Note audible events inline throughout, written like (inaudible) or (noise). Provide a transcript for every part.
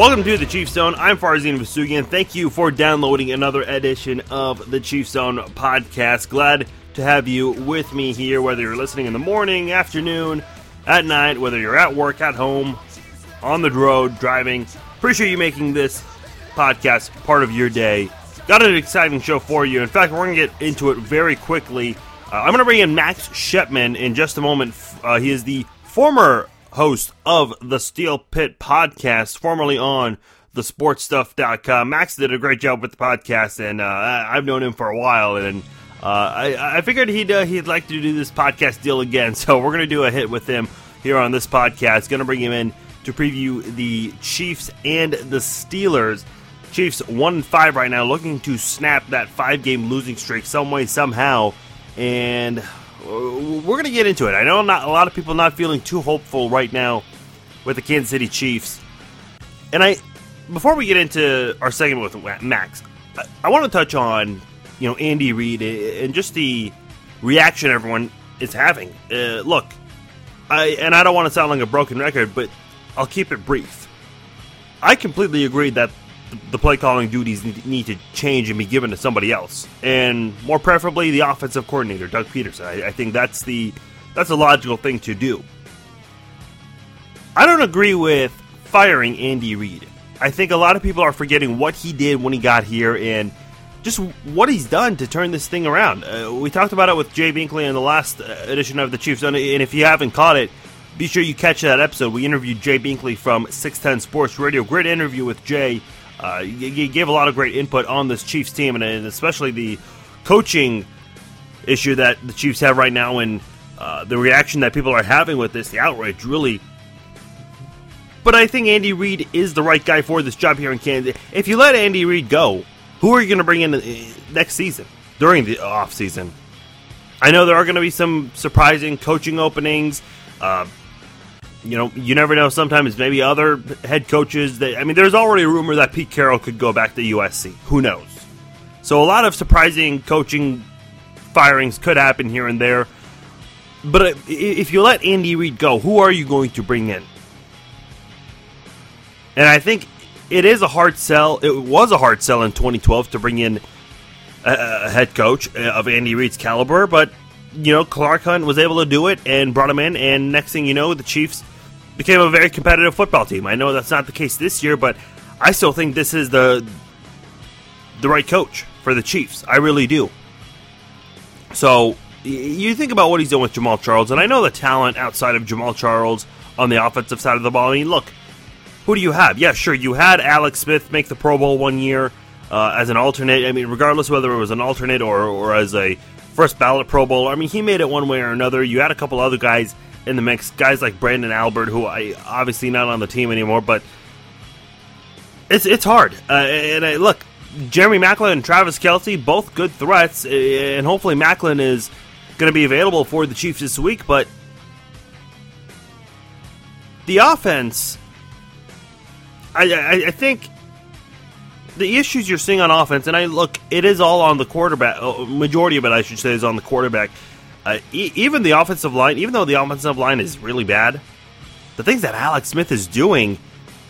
Welcome to the Chief Zone. I'm Farzine Vasugian. Thank you for downloading another edition of the Chief Zone podcast. Glad to have you with me here, whether you're listening in the morning, afternoon, at night, whether you're at work, at home, on the road, driving. Appreciate you making this podcast part of your day. Got an exciting show for you. In fact, we're going to get into it very quickly. Uh, I'm going to bring in Max Shipman in just a moment. Uh, he is the former host of the Steel Pit podcast, formerly on thesportstuff.com. Max did a great job with the podcast, and uh, I've known him for a while, and uh, I, I, figured he'd uh, he'd like to do this podcast deal again. (laughs) So we're to do a hit with him here on this podcast. To bring him in to preview the Chiefs and the Steelers. Chiefs one five right now, looking to snap that five game losing streak some way somehow, and we're going to get into it. I know not a lot of people not feeling too hopeful right now with the Kansas City Chiefs. And I before we get into our segment with Max, I, I want to touch on, you know, Andy Reid and just the reaction everyone is having. Uh, look, I and I don't want to sound like a broken record, but I'll keep it brief. I completely agree that the play calling duties need to change and be given to somebody else, and more preferably the offensive coordinator, Doug Pederson. I, I think that's the that's a logical thing to do. I don't agree with firing Andy Reid. I think a lot of people are forgetting what he did when he got here and just what he's done to turn this thing around. Uh, we talked about it with Jay Binkley in the last uh, edition of the Chiefs, and if you haven't caught it, be sure you catch that episode. We interviewed Jay Binkley from 610 Sports Radio. Great interview with Jay uh, he gave a lot of great input on this Chiefs team, and, especially the coaching issue that the Chiefs have right now, and uh, the reaction that people are having with this, the outrage, really. But I think Andy Reid is the right guy for this job here in Kansas. If you let Andy Reid go, who are you going to bring in uh, next season during the off season? I know there are going to be some surprising coaching openings. Uh, you know, you never know. Sometimes maybe other head coaches. That I mean, there's already a rumor that Pete Carroll could go back to USC. Who knows? So a lot of surprising coaching firings could happen here and there. But if you let Andy Reid go, who are you going to bring in? And I think it is a hard sell. It was a hard sell in 2012 to bring in a, head coach uh, of Andy Reid's caliber, but you know Clark Hunt was able to do it and brought him in, and next thing you know, the Chiefs became a very competitive football team. I know that's not the case this year, but I still think this is the the right coach for the Chiefs. I really do. So you think about what he's doing with Jamaal Charles, and I know the talent outside of Jamaal Charles on the offensive side of the ball. I mean, look, who do you have? Yeah, sure, you had Alex Smith make the Pro Bowl one year uh, as an alternate. I mean, regardless whether it was an alternate or, or as a first ballot Pro Bowl, I mean, he made it one way or another. You had a couple other guys in the mix. Guys like Branden Albert, who I obviously not on the team anymore, but it's it's hard. Uh, and I, look, Jeremy Maclin and Travis Kelce, both good threats, and hopefully Maclin is going to be available for the Chiefs this week. But the offense, I, I, I think the issues you're seeing on offense, and I look, it is all on the quarterback. Uh, majority of it, I should say, is on the quarterback. Uh, e- even the offensive line, even though the offensive line is really bad, the things that Alex Smith is doing,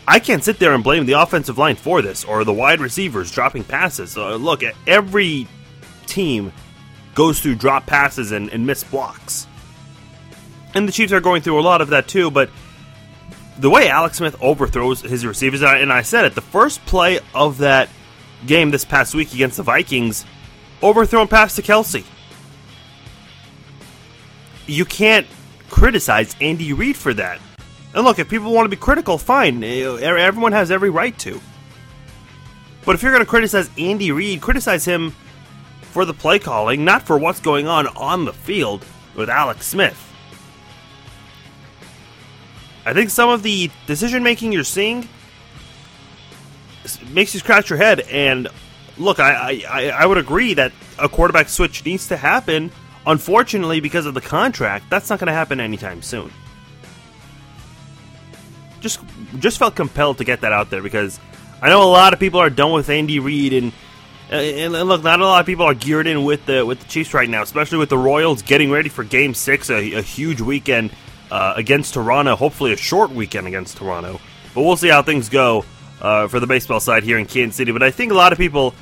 I can't sit there and blame the offensive line for this or the wide receivers dropping passes. Uh, look, every team goes through drop passes and, and missed blocks. And the Chiefs are going through a lot of that too, but the way Alex Smith overthrows his receivers, and I said it, the first play of that game this past week against the Vikings, overthrown pass to Kelce you can't criticize Andy Reid for that. And look, if people want to be critical, fine. Eh, eh, everyone has every right to. But if you're going to criticize Andy Reid, criticize him for the play calling, not for what's going on on the field with Alex Smith. I think some of the decision making you're seeing makes you scratch your head. And look, I, I, I would agree that a quarterback switch needs to happen Unfortunately, because of the contract, that's not going to happen anytime soon. Just just felt compelled to get that out there because I know a lot of people are done with Andy Reid and and, look, not a lot of people are geared in with the with the Chiefs right now, especially with the Royals getting ready for Game Six, a, a huge weekend uh, against Toronto. Hopefully, a short weekend against Toronto, but we'll see how things go uh, for the baseball side here in Kansas City. But I think a lot of people.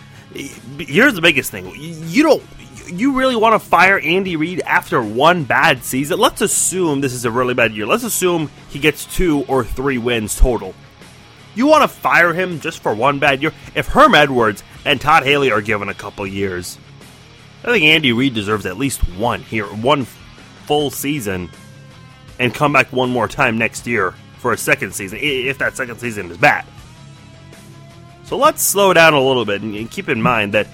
Here's the biggest thing: you don't. You really want to fire Andy Reid after one bad season? Let's assume this is a really bad year. Let's assume he gets two or three wins total. You want to fire him just for one bad year? If Herm Edwards and Todd Haley are given a couple years, I think Andy Reid deserves at least one here, one full season, and come back one more time next year for a second season, if that second season is bad. So let's slow down a little bit and keep in mind that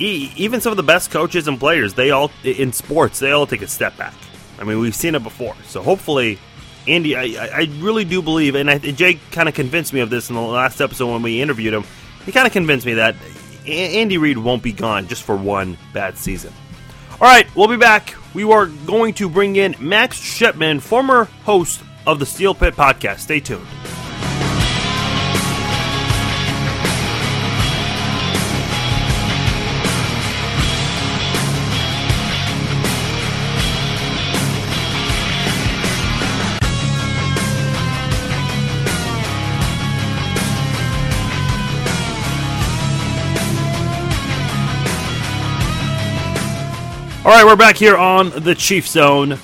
even some of the best coaches and players, they all in sports, they all take a step back. I mean, we've seen it before. So hopefully, Andy, I, I really do believe, and I, Jake kind of convinced me of this in the last episode when we interviewed him. He kind of convinced me that Andy Reid won't be gone just for one bad season. All right, we'll be back. We are going to bring in Max Shipman, former host of the Steel Pit podcast. Stay tuned. All right, we're back here on the Chief Zone.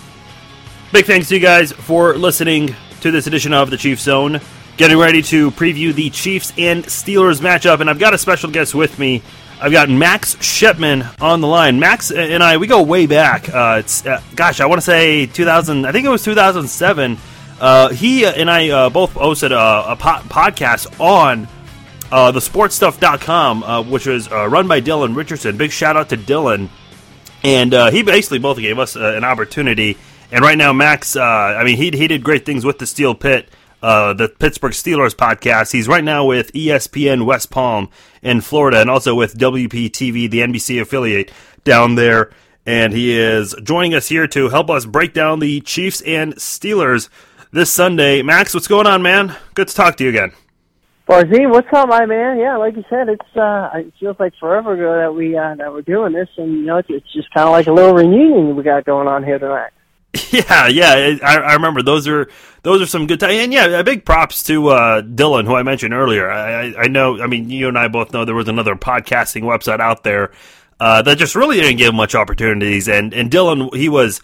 Big thanks to you guys for listening to this edition of the Chief Zone. Getting ready to preview the Chiefs and Steelers matchup, and I've got a special guest with me. I've got Max Shipman on the line. Max and I, we go way back. Uh, it's uh, gosh, I want to say 2000. I think it was 2007. Uh, he and I uh, both hosted a, a po- podcast on uh, the sportstuff.com, uh, which was uh, run by Dylan Richardson. Big shout out to Dylan and uh, he basically both gave us uh, an opportunity. And right now, Max, uh, I mean, he he did great things with the Steel Pit, uh, the Pittsburgh Steelers podcast. He's right now with ESPN West Palm in Florida, and also with WPTV, the NBC affiliate down there. And he is joining us here to help us break down the Chiefs and Steelers this Sunday. Max, what's going on, man? Good to talk to you again. Farzine, what's up, my man? Yeah, like you said, it's uh, it feels like forever ago that we uh, that we're doing this, and you know, it's, it's just kind of like a little reunion we got going on here tonight. (laughs) Yeah, yeah, I, I remember those are those are some good times, and yeah, big props to uh, Dylan, who I mentioned earlier. I, I, I know, I mean, you and I both know there was another podcasting website out there uh, that just really didn't give much opportunities, and and Dylan, he was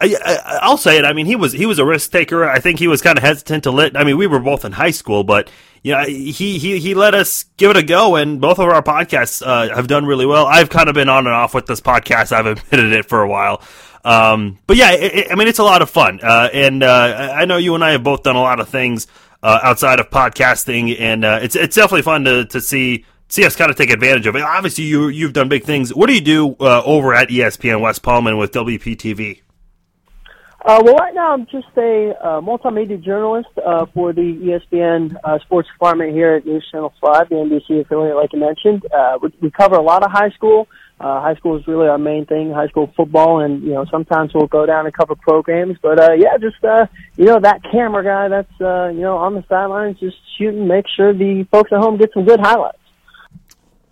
I, will say it. I mean, he was he was a risk taker. I think he was kind of hesitant to let. I mean, we were both in high school, but you know, he he he let us give it a go, and both of our podcasts uh, have done really well. I've kind of been on and off with this podcast. I've admitted it for a while. Um, but yeah, it, it, I mean, it's a lot of fun, uh, and uh, I know you and I have both done a lot of things uh, outside of podcasting, and uh, it's it's definitely fun to to see see us kind of take advantage of it. Obviously, you you've done big things. What do you do uh, over at ESPN West Palm and with WPTV? Uh, well, right now I'm just a uh, multimedia journalist uh, for the ESPN uh, sports department here at News Channel 5, the NBC affiliate, like you mentioned. Uh, we, we cover a lot of high school. Uh, high school is really our main thing, high school football, and you know sometimes we'll go down and cover programs. But uh, yeah, just uh, you know that camera guy that's uh, you know on the sidelines just shooting, make sure the folks at home get some good highlights.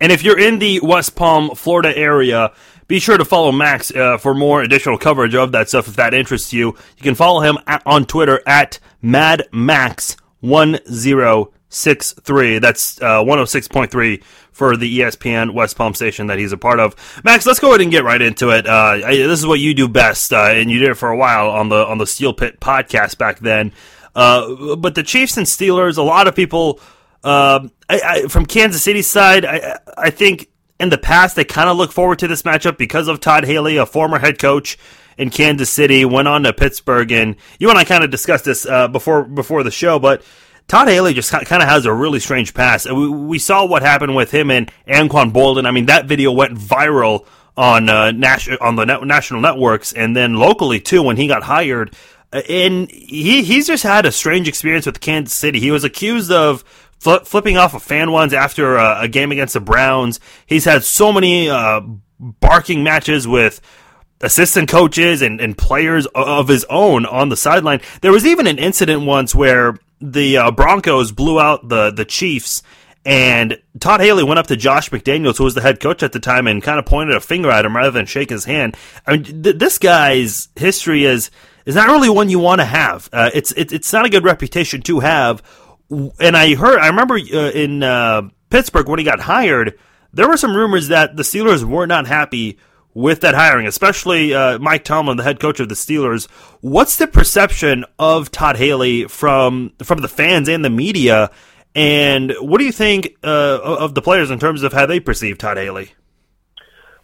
And if you're in the West Palm, Florida area, be sure to follow Max uh, for more additional coverage of that stuff if that interests you. You can follow him at, on Twitter at MadMax1063. That's uh, 106.3 for the ESPN West Palm station that he's a part of. Max, let's go ahead and get right into it. Uh, I, this is what you do best, uh, and you did it for a while on the on the Steel Pit podcast back then. Uh, but the Chiefs and Steelers, a lot of people um, I, I, from Kansas City side, I, I think in the past, they kind of look forward to this matchup because of Todd Haley, a former head coach in Kansas City, went on to Pittsburgh, and you and I kind of discussed this uh, before before the show, but. Todd Haley just kind of has a really strange past. We, we saw what happened with him and Anquan Boldin. I mean, that video went viral on uh, nas- on the national networks and then locally too when he got hired. Uh, and he he's just had a strange experience with Kansas City. He was accused of flipping off of fan ones after a, a, game against the Browns. He's had so many uh, barking matches with assistant coaches and, and players of his own on the sideline. There was even an incident once where the uh, Broncos blew out the the Chiefs. And Todd Haley went up to Josh McDaniels, who was the head coach at the time, and kind of pointed a finger at him rather than shake his hand. I mean, th- this guy's history is is not really one you want to have. Uh, it's it, it's not a good reputation to have and I heard, I remember uh, in uh, Pittsburgh when he got hired, there were some rumors that the Steelers were not happy with that hiring, especially uh, Mike Tomlin, the head coach of the Steelers. What's the perception of Todd Haley from from the fans and the media? And what do you think uh, of the players in terms of how they perceive Todd Haley?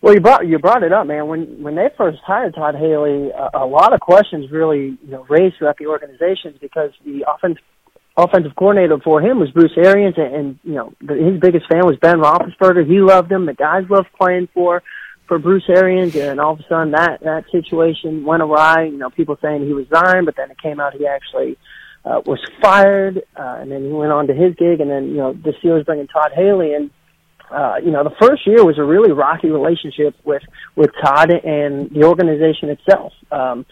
Well, you brought you brought it up, man. When when they first hired Todd Haley, a, a lot of questions really you know raised throughout the organizations because the offense offensive coordinator for him was Bruce Arians, and, and you know the, his biggest fan was Ben Roethlisberger. He loved him. The guys loved playing for for Bruce Arians, and all of a sudden that that situation went awry. You know, people saying he resigned, but then it came out he actually uh, was fired, uh, and then he went on to his gig, and then you know the Steelers bringing Todd Haley, and uh, you know the first year was a really rocky relationship with with Todd and the organization itself. Um,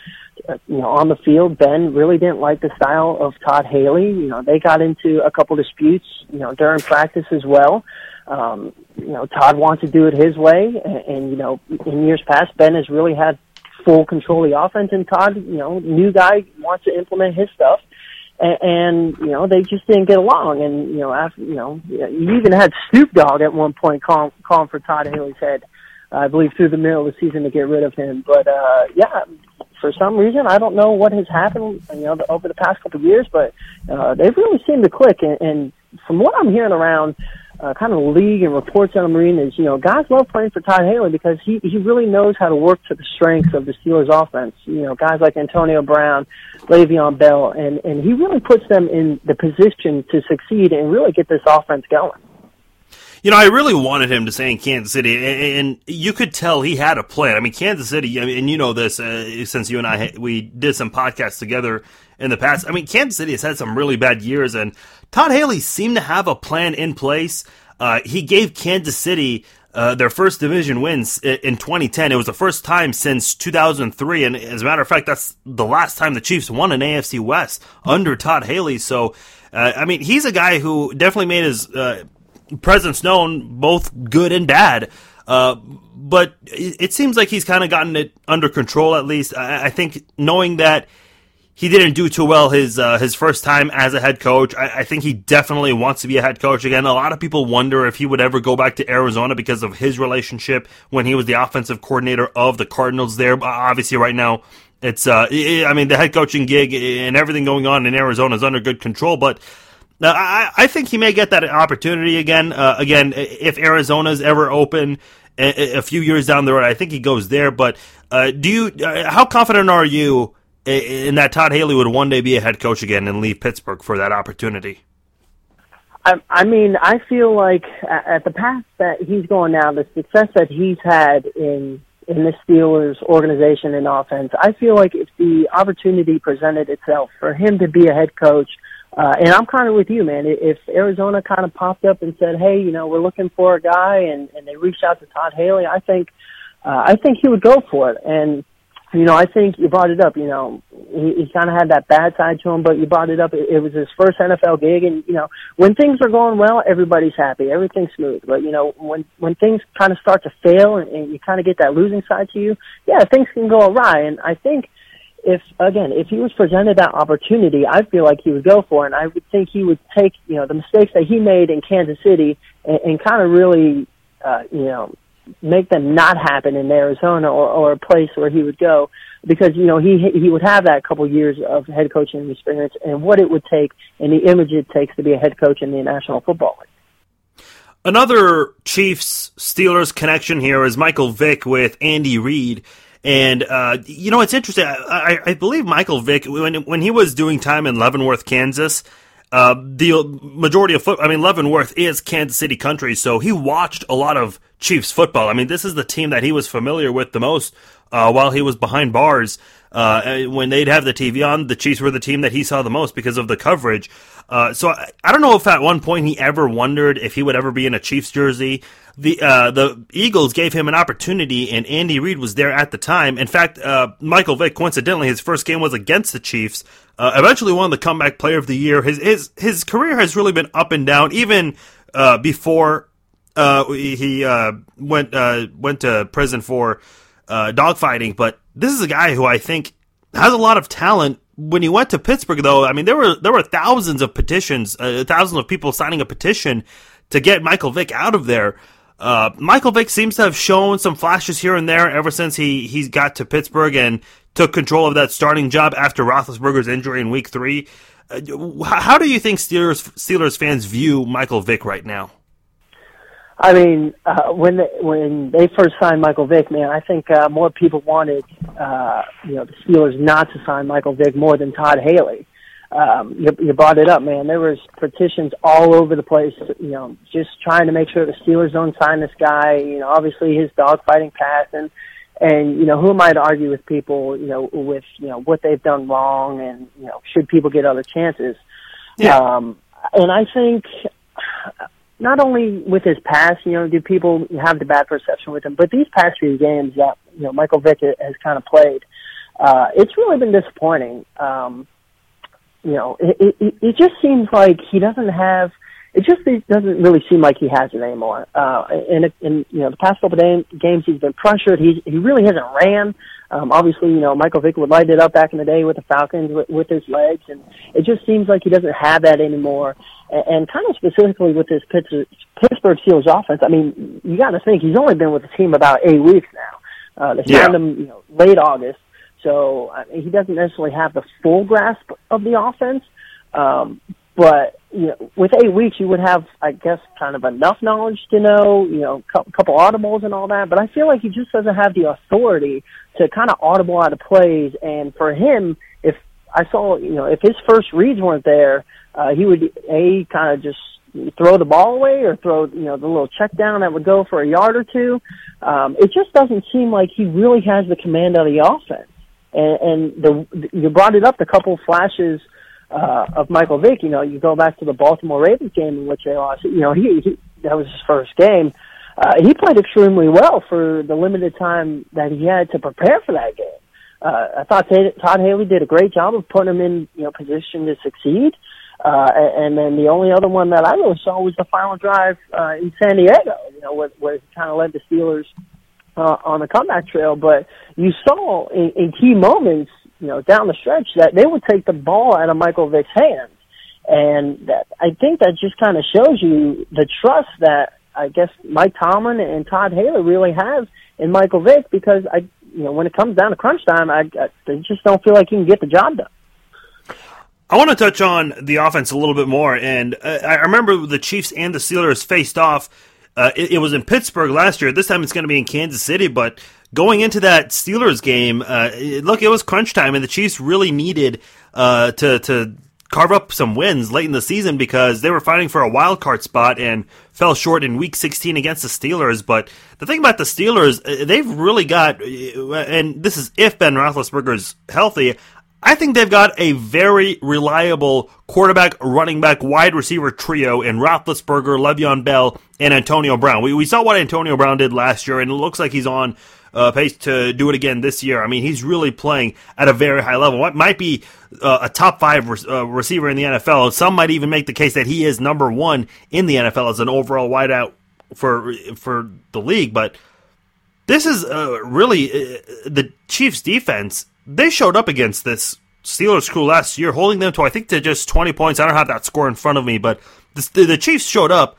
you know, on the field, Ben really didn't like the style of Todd Haley. You know, they got into a couple disputes, you know, during practice as well. Um, you know, Todd wants to do it his way, and, and you know, in years past, Ben has really had full control of the offense, and Todd, you know, new guy wants to implement his stuff and, and you know they just didn't get along. And you know, after you know, you even had Snoop Dogg at one point calling calling for Todd Haley's head. I believe through the middle of the season to get rid of him. But uh yeah, for some reason I don't know what has happened. You know, over the past couple of years, but uh, they've really seemed to click. And, and from what I'm hearing around uh, kind of league and reports on the Marine is, you know, guys love playing for Todd Haley because he, he really knows how to work to the strengths of the Steelers offense. You know, guys like Antonio Brown, Le'Veon Bell, and, and he really puts them in the position to succeed and really get this offense going. You know, I really wanted him to stay in Kansas City, and you could tell he had a plan. I mean, Kansas City, and you know this uh, since you and I we did some podcasts together in the past. I mean, Kansas City has had some really bad years, and Todd Haley seemed to have a plan in place. Uh, he gave Kansas City uh, their first division wins in 2010. It was the first time since 2003, and as a matter of fact, that's the last time the Chiefs won an AFC West under Todd Haley. So, uh, I mean, he's a guy who definitely made his uh, presence known, both good and bad. Uh, but it, it, seems like he's kind of gotten it under control. At least, I, I think knowing that he didn't do too well his uh, his first time as a head coach. I, I, think he definitely wants to be a head coach again. A lot of people wonder if he would ever go back to Arizona because of his relationship when he was the offensive coordinator of the Cardinals there. Obviously, right now it's uh, I mean the head coaching gig and everything going on in Arizona is under good control, but. Uh, I, I think he may get that opportunity again. Uh, again, if Arizona's ever open a, a, few years down the road, I think he goes there. But uh, do you? Uh, how confident are you in that Todd Haley would one day be a head coach again and leave Pittsburgh for that opportunity? I, I mean, I feel like at the path that he's going now, the success that he's had in in the Steelers organization and offense, I feel like if the opportunity presented itself for him to be a head coach, uh, and I'm kind of with you, man. If Arizona kind of popped up and said, "Hey, you know, we're looking for a guy," and and they reached out to Todd Haley, I think, uh, I think he would go for it. And you know, I think you brought it up. You know, he, he kind of had that bad side to him, but you brought it up. It, it was his first NFL gig, and you know, when things are going well, everybody's happy, everything's smooth. But you know, when when things kind of start to fail, and, and you kind of get that losing side to you, yeah, things can go awry. And I think if again, if he was presented that opportunity, I feel like he would go for it. And I would think he would take you know the mistakes that he made in Kansas City and, and kind of really, uh, you know make them not happen in Arizona or, or a place where he would go because you know he he would have that couple years of head coaching experience and what it would take and the image it takes to be a head coach in the National Football League. Another Chiefs Steelers connection here is Michael Vick with Andy Reid. And uh, you know it's interesting. I, I, believe Michael Vick when when he was doing time in Leavenworth, Kansas, uh, the majority of foot. I mean, Leavenworth is Kansas City country, so he watched a lot of Chiefs football. I mean, this is the team that he was familiar with the most uh, while he was behind bars. Uh, when they'd have the TV on, the Chiefs were the team that he saw the most because of the coverage. Uh, so I, I, don't know if at one point he ever wondered if he would ever be in a Chiefs jersey. The uh, the Eagles gave him an opportunity, and Andy Reid was there at the time. In fact, uh, Michael Vick, coincidentally, his first game was against the Chiefs. Uh, eventually won the comeback player of the year. His his his career has really been up and down, even before uh, he uh, went uh, went to prison for uh, dogfighting, but this is a guy who I think has a lot of talent when he went to Pittsburgh, though, I mean there were there were thousands of petitions, uh, thousands of people signing a petition to get Michael Vick out of there. Uh, Michael Vick seems to have shown some flashes here and there ever since he he's got to Pittsburgh and took control of that starting job after Roethlisberger's injury in Week Three. Uh, how do you think Steelers Steelers fans view Michael Vick right now? I mean, uh, when they, when they first signed Michael Vick, man, I think uh, more people wanted uh, you know the Steelers not to sign Michael Vick more than Todd Haley um, you, you brought it up, man. There was petitions all over the place, you know, just trying to make sure the Steelers don't sign this guy. You know, obviously his dogfighting past, and and you know, who am I to argue with people, you know, with you know what they've done wrong, and you know, should people get other chances? Yeah. Um, and I think not only with his past, you know, do people have the bad perception with him, but these past few games that you know Michael Vick has kind of played, uh, it's really been disappointing. Um, you know, it, it, it just seems like he doesn't have. It just it doesn't really seem like he has it anymore. Uh, in, in you know the past couple of games, he's been pressured. He he really hasn't ran. Um, obviously, you know Michael Vick would light it up back in the day with the Falcons with, with his legs, and it just seems like he doesn't have that anymore. And, and kind of specifically with this Pittsburgh, Pittsburgh Steelers offense, I mean, you got to think he's only been with the team about eight weeks now. Uh, they signed yeah. him, you know, late August. So I mean, he doesn't necessarily have the full grasp of the offense. Um, but you know, with eight weeks, you would have, I guess, kind of enough knowledge to know, you know, a couple audibles and all that. But I feel like he just doesn't have the authority to kind of audible out of plays. And for him, if I saw, you know, if his first reads weren't there, uh, he would a kind of just throw the ball away or throw, you know, the little check down that would go for a yard or two. Um, it just doesn't seem like he really has the command of the offense. And, and the you brought it up the couple flashes uh, of Michael Vick. You know, you go back to the Baltimore Ravens game in which they lost. You know, he, he that was his first game. Uh, he played extremely well for the limited time that he had to prepare for that game. Uh, I thought Todd Haley did a great job of putting him in, you know, position to succeed. Uh, and then the only other one that I really saw was the final drive uh, in San Diego. You know, where, where he kind of led the Steelers uh, on the comeback trail, but you saw in, in key moments, you know, down the stretch that they would take the ball out of Michael Vick's hands. And that, I think that just kind of shows you the trust that I guess Mike Tomlin and Todd Haley really have in Michael Vick because I, you know, when it comes down to crunch time, I, I they just don't feel like he can get the job done. I want to touch on the offense a little bit more, and uh, I remember the Chiefs and the Steelers faced off uh, it, it, was in Pittsburgh last year. This time it's going to be in Kansas City. But going into that Steelers game, uh, it, look, it was crunch time, and the Chiefs really needed uh, to to carve up some wins late in the season because they were fighting for a wild card spot and fell short in Week 16 against the Steelers. But the thing about the Steelers, uh, they've really got, uh, and this is if Ben Roethlisberger's healthy. I think they've got a very reliable quarterback, running back, wide receiver trio in Roethlisberger, Le'Veon Bell, and Antonio Brown. We, we saw what Antonio Brown did last year, and it looks like he's on uh, pace to do it again this year. I mean, he's really playing at a very high level. What might be uh, a top five re- uh, receiver in the NFL. Some might even make the case that he is number one in the NFL as an overall wideout for for the league. But this is uh, really uh, the Chiefs' defense they showed up against this Steelers crew last year, holding them to I think to just 20 points. I don't have that score in front of me, but the, the Chiefs showed up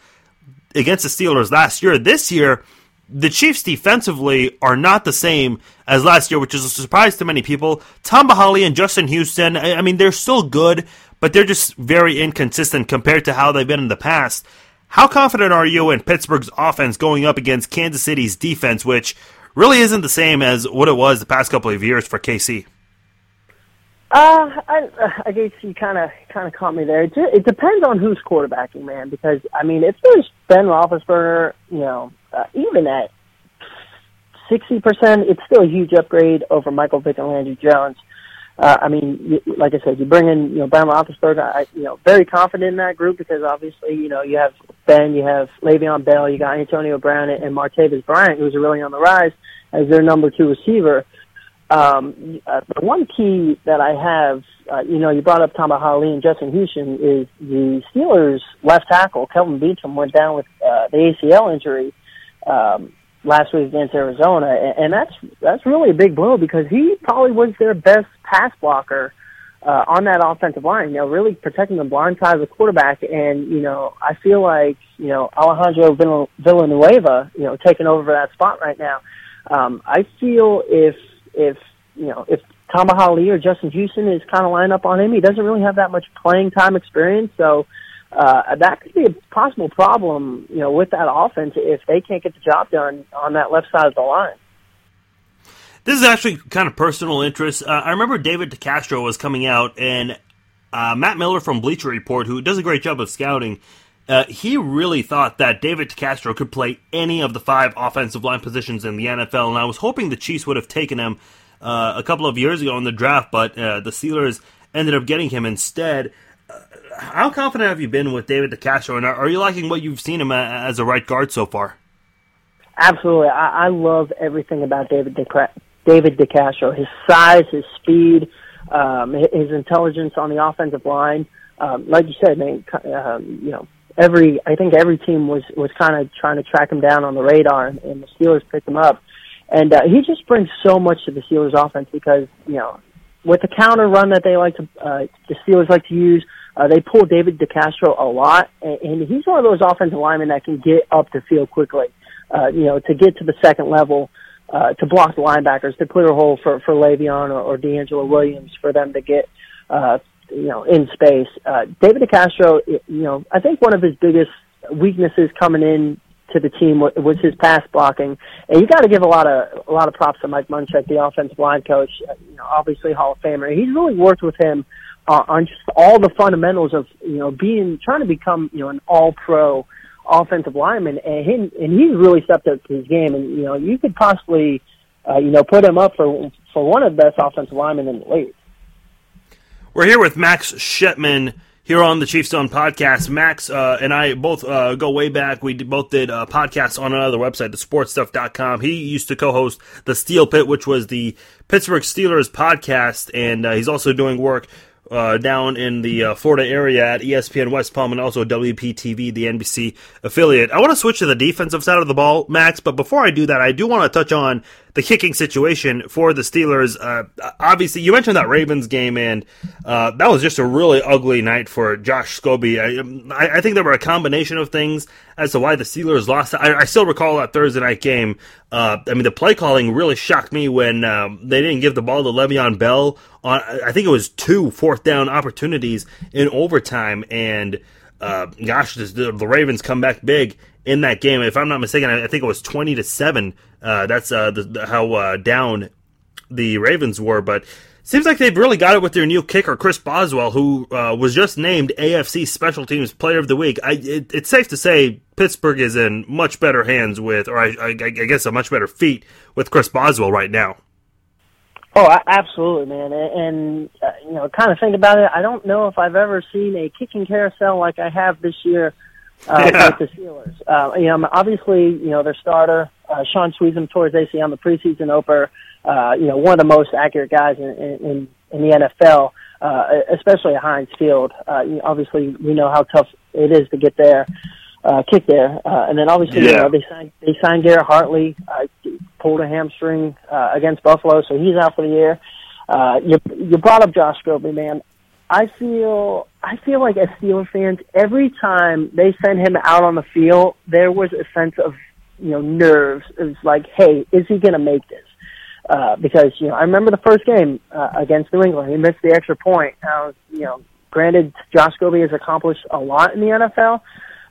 against the Steelers last year. This year, the Chiefs defensively are not the same as last year, which is a surprise to many people. Tamba Hali and Justin Houston, I, I mean, they're still good, but they're just very inconsistent compared to how they've been in the past. How confident are you in Pittsburgh's offense going up against Kansas City's defense, which really isn't the same as what it was the past couple of years for KC. Uh, I, I guess you kind of kind of caught me there. It, it depends on who's quarterbacking, man. Because I mean, if there's Ben Roethlisberger, you know, uh, even at sixty percent, it's still a huge upgrade over Michael Vick and Landry Jones. Uh, I mean, like I said, you bring in, you know, Ben Roethlisberger. I, you know, very confident in that group because obviously, you know, you have Ben, you have Le'Veon Bell, you got Antonio Brown and Martavis Bryant, who's really on the rise as their number two receiver. Um, uh, the one key that I have, uh, you know, you brought up Tamba Hali and Justin Houston is the Steelers' left tackle Kelvin Beachum went down with uh, the ACL injury. Um, last week against Arizona, and that's that's really a big blow because he probably was their best pass blocker uh, on that offensive line, you know, really protecting the blind side of the quarterback. And, you know, I feel like, you know, Alejandro Villanueva, you know, taking over that spot right now. Um, I feel if, if, you know, if Tamba Hali or Justin Houston is kind of lined up on him, he doesn't really have that much playing time experience. So, uh, that could be a possible problem, you know, with that offense if they can't get the job done on that left side of the line. This is actually kind of personal interest. Uh, I remember David DeCastro was coming out, and uh, Matt Miller from Bleacher Report, who does a great job of scouting, uh, he really thought that David DeCastro could play any of the five offensive line positions in the NFL, and I was hoping the Chiefs would have taken him uh, a couple of years ago in the draft, but uh, the Steelers ended up getting him instead. Uh, how confident have you been with David DeCastro, and are, you liking what you've seen him as a right guard so far? Absolutely, I, I love everything about David DeCastro David DeCastro. His size, his speed, um, his intelligence on the offensive line. Um, like you said, man, um, you know, every I think every team was was kind of trying to track him down on the radar, and, and the Steelers picked him up. And uh, he just brings so much to the Steelers offense because you know with the counter run that they like to uh, the Steelers like to use. Uh, they pull David DeCastro a lot, and, and he's one of those offensive linemen that can get up the field quickly. Uh, you know, to get to the second level uh, to block the linebackers, to clear a hole for for Le'Veon or, or DeAngelo Williams for them to get uh, you know in space. Uh, David DeCastro, you know, I think one of his biggest weaknesses coming in to the team was his pass blocking, and you got to give a lot of a lot of props to Mike Munchak, the offensive line coach. Uh, you know, obviously Hall of Famer. He's really worked with him uh, on just all the fundamentals of you know being trying to become you know an all pro offensive lineman, and he and he's really stepped up to his game. And you know, you could possibly, uh, you know, put him up for for one of the best offensive linemen in the league. We're here with Max Shipman here on the Chiefs Zone podcast. Max uh, and I both uh, go way back. We both did a podcast on another website, thesportstuff.com. He used to co-host the Steel Pit, which was the Pittsburgh Steelers podcast, and uh, he's also doing work uh, down in the uh, Florida area at ESPN West Palm and also WPTV, the NBC affiliate. I want to switch to the defensive side of the ball, Max, but before I do that, I do want to touch on the kicking situation for the Steelers. Uh, obviously, you mentioned that Ravens game, and uh, that was just a really ugly night for Josh Scobee. I, I, think there were a combination of things as to why the Steelers lost. I, I still recall that Thursday night game. Uh, I mean, the play calling really shocked me when um, they didn't give the ball to Le'Veon Bell on. I think it was two fourth down opportunities in overtime, and uh, gosh, the, the Ravens come back big in that game. If I'm not mistaken, I think it was 20 to seven. Uh, that's uh, the, the, how uh, down the Ravens were, but. Seems like they've really got it with their new kicker, Chris Boswell, who uh, was just named AFC Special Teams Player of the Week. I, it, it's safe to say Pittsburgh is in much better hands with, or I, I, I guess a much better feat with Chris Boswell right now. Oh, absolutely, man. And, uh, you know, kind of think about it. I don't know if I've ever seen a kicking carousel like I have this year uh, yeah. with the Steelers. Uh, you know, obviously, you know, their starter, uh, Shaun Suisham towards AC on the preseason opener, uh, you know, one of the most accurate guys in, in, in the NFL, uh, especially at Heinz Field. Uh, you know, obviously, we know how tough it is to get there, uh, kick there. Uh, and then obviously, yeah. you know, they signed, they signed Garrett Hartley, uh, pulled a hamstring, uh, against Buffalo, so he's out for the year. Uh, you, you brought up Josh Scobee, man. I feel I feel like as Steelers fans, every time they send him out on the field, there was a sense of you know nerves. It was like, hey, is he going to make this? Uh, because you know, I remember the first game uh, against New England, he missed the extra point. Now, you know, granted, Josh Scobee has accomplished a lot in the NFL,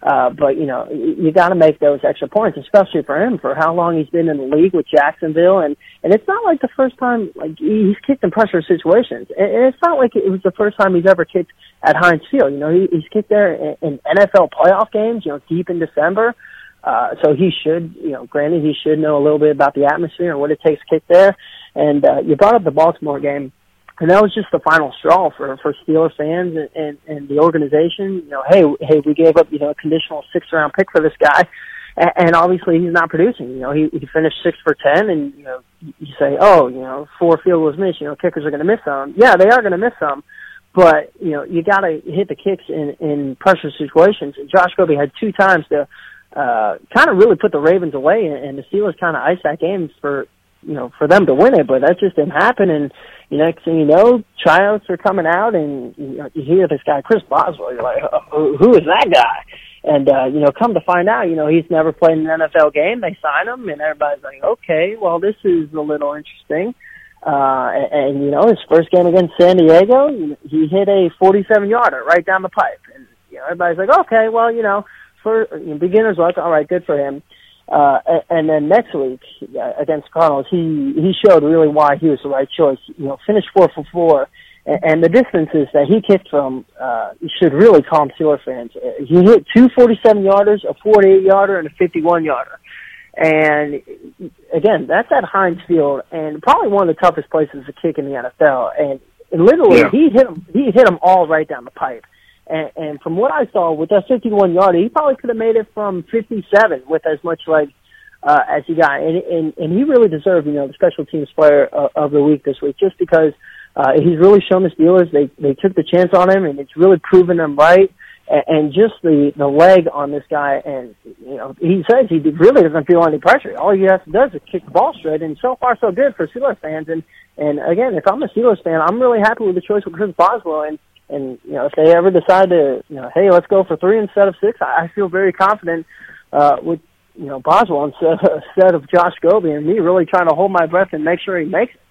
uh, but you know, you got to make those extra points, especially for him for how long he's been in the league with Jacksonville, and and it's not like the first time like he's kicked in pressure situations, and it's not like it was the first time he's ever kicked at Heinz Field. You know, he, he's kicked there in, in NFL playoff games, you know, deep in December. Uh, so he should, you know, granted he should know a little bit about the atmosphere and what it takes to kick there. And uh, you brought up the Baltimore game and that was just the final straw for for Steelers fans and, and and the organization. You know, hey, hey, we gave up you know a conditional sixth round pick for this guy, and, and obviously he's not producing. You know, he, he finished six for ten, and you know, you say, oh, you know, four field goals missed. You know, kickers are going to miss some. Yeah, they are going to miss some, but you know, you got to hit the kicks in in pressure situations. And Josh Scobee had two times to uh kind of really put the Ravens away, and, and the Steelers kind of iced that game for you know, for them to win it, but that just didn't happen. And next thing you know, tryouts are coming out, and you, know, you hear this guy Chris Boswell. You're like, oh, who is that guy? And uh, you know, come to find out, you know, he's never played an NFL game. They sign him, and everybody's like, okay, well, this is a little interesting. Uh, and, and you know, his first game against San Diego, he hit a 47 yarder right down the pipe, and you know, everybody's like, okay, well, you know, for you know, beginner's luck, all right, good for him. Uh, and then next week uh, against Cardinals, he he showed really why he was the right choice. You know, finished four for four, and, and the distances that he kicked from uh, should really calm Steelers fans. Uh, he hit two 47 yarders, a 48 yarder, and a 51 yarder. And again, that's at Heinz Field, and probably one of the toughest places to kick in the NFL. And, and literally, yeah. he hit them. He hit them all right down the pipe. And, and from what I saw, with that 51 yarder, he probably could have made it from 57 with as much leg uh, as he got. And, and, and he really deserved, you know, the special teams player of, of the week this week, just because uh, he's really shown the Steelers they they took the chance on him, and it's really proven them right. And, and just the the leg on this guy, and you know, he says he really doesn't feel any pressure. All he has to do is kick the ball straight, and so far so good for Steelers fans. And and again, if I'm a Steelers fan, I'm really happy with the choice of Chris Boswell. And and you know, if they ever decide to, you know, hey, let's go for three instead of six, I, I feel very confident uh, with you know Boswell instead, (laughs) instead of Josh Scobee and me really trying to hold my breath and make sure he makes it.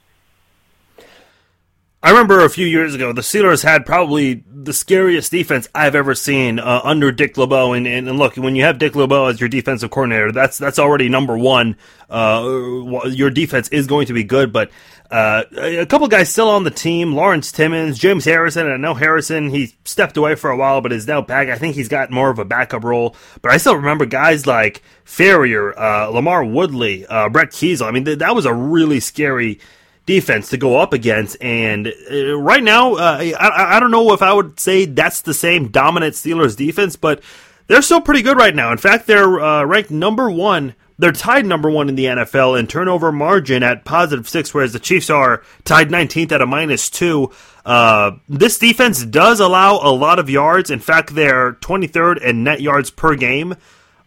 I remember a few years ago, the Steelers had probably the scariest defense I've ever seen uh, under Dick LeBeau. And, and, and, look, when you have Dick LeBeau as your defensive coordinator, that's that's already number one. Uh, your defense is going to be good, but uh, a couple guys still on the team: Lawrence Timmons, James Harrison. And I know Harrison he stepped away for a while, but is now back. I think he's got more of a backup role. But I still remember guys like Farrior, uh, LaMarr Woodley, uh, Brett Keisel. I mean, th- that was a really scary defense to go up against. And uh, right now, uh, I, I, don't know if I would say that's the same dominant Steelers defense, but they're still pretty good right now. In fact, they're uh, ranked number one. They're tied number one in the NFL in turnover margin at positive six, whereas the Chiefs are tied 19th at a minus two. Uh, this defense does allow a lot of yards. In fact, they're 23rd in net yards per game.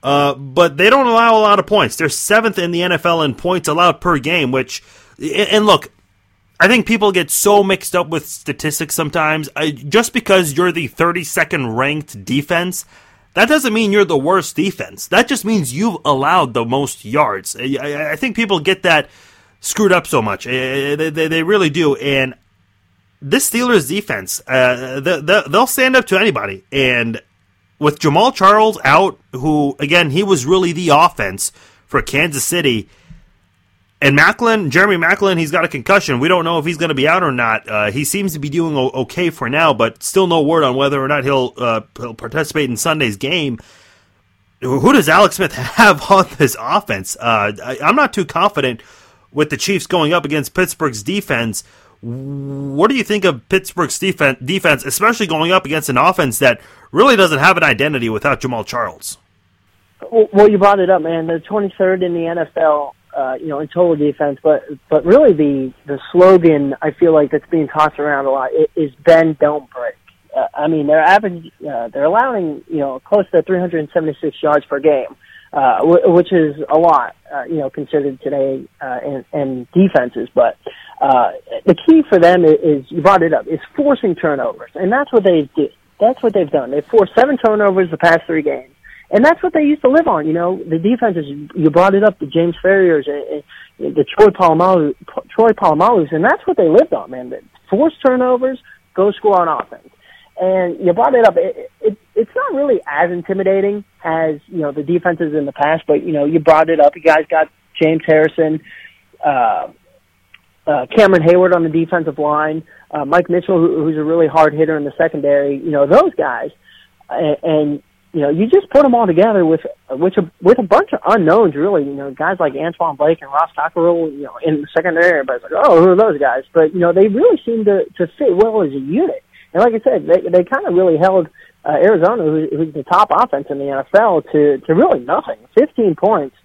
Uh, but they don't allow a lot of points. They're seventh in the NFL in points allowed per game, which and look, I think people get so mixed up with statistics sometimes. I, just because you're the 32nd ranked defense, that doesn't mean you're the worst defense. That just means you've allowed the most yards. I, I think people get that screwed up so much. They, they, they really do. And this Steelers defense, uh, they, they'll stand up to anybody. And with Jamaal Charles out, who, again, he was really the offense for Kansas City – and Maclin, Jeremy Maclin, he's got a concussion. We don't know if he's going to be out or not. Uh, he seems to be doing okay for now, but still no word on whether or not he'll, uh, he'll participate in Sunday's game. Who does Alex Smith (laughs) have on this offense? Uh, I, am not too confident with the Chiefs going up against Pittsburgh's defense. What do you think of Pittsburgh's defense, especially going up against an offense that really doesn't have an identity without Jamaal Charles? Well, you brought it up, man. They're 23rd in the NFL uh, you know, in total defense, but but really the the slogan I feel like that's being tossed around a lot is "Bend, don't break." Uh, I mean, they're average, uh, they're allowing you know close to 376 yards per game, uh, w- which is a lot, uh, you know, considered today uh, in defenses. But uh, the key for them is, is you brought it up is forcing turnovers, and that's what they do. That's what they've done. They've forced seven turnovers the past three games. And that's what they used to live on, you know. The defenses, you brought it up, the James Farriors, and, and the Troy Polamalu, Troy Polamalu's, and that's what they lived on, man. Force turnovers, go score on offense. And you brought it up. It, it, it's not really as intimidating as you know the defenses in the past, but you know you brought it up. You guys got James Harrison, uh, uh, Cameron Heyward on the defensive line, uh, Mike Mitchell, who, who's a really hard hitter in the secondary. You know those guys, and, and you know, you just put them all together with with a with a bunch of unknowns, really. You know, guys like Antwon Blake and Ross Cockrell. You know, in the secondary, everybody's like, "Oh, who are those guys?" But you know, they really seem to to fit well as a unit. And like I said, they they kind of really held uh, Arizona, who, who's the top offense in the NFL, to to really nothing. Fifteen points.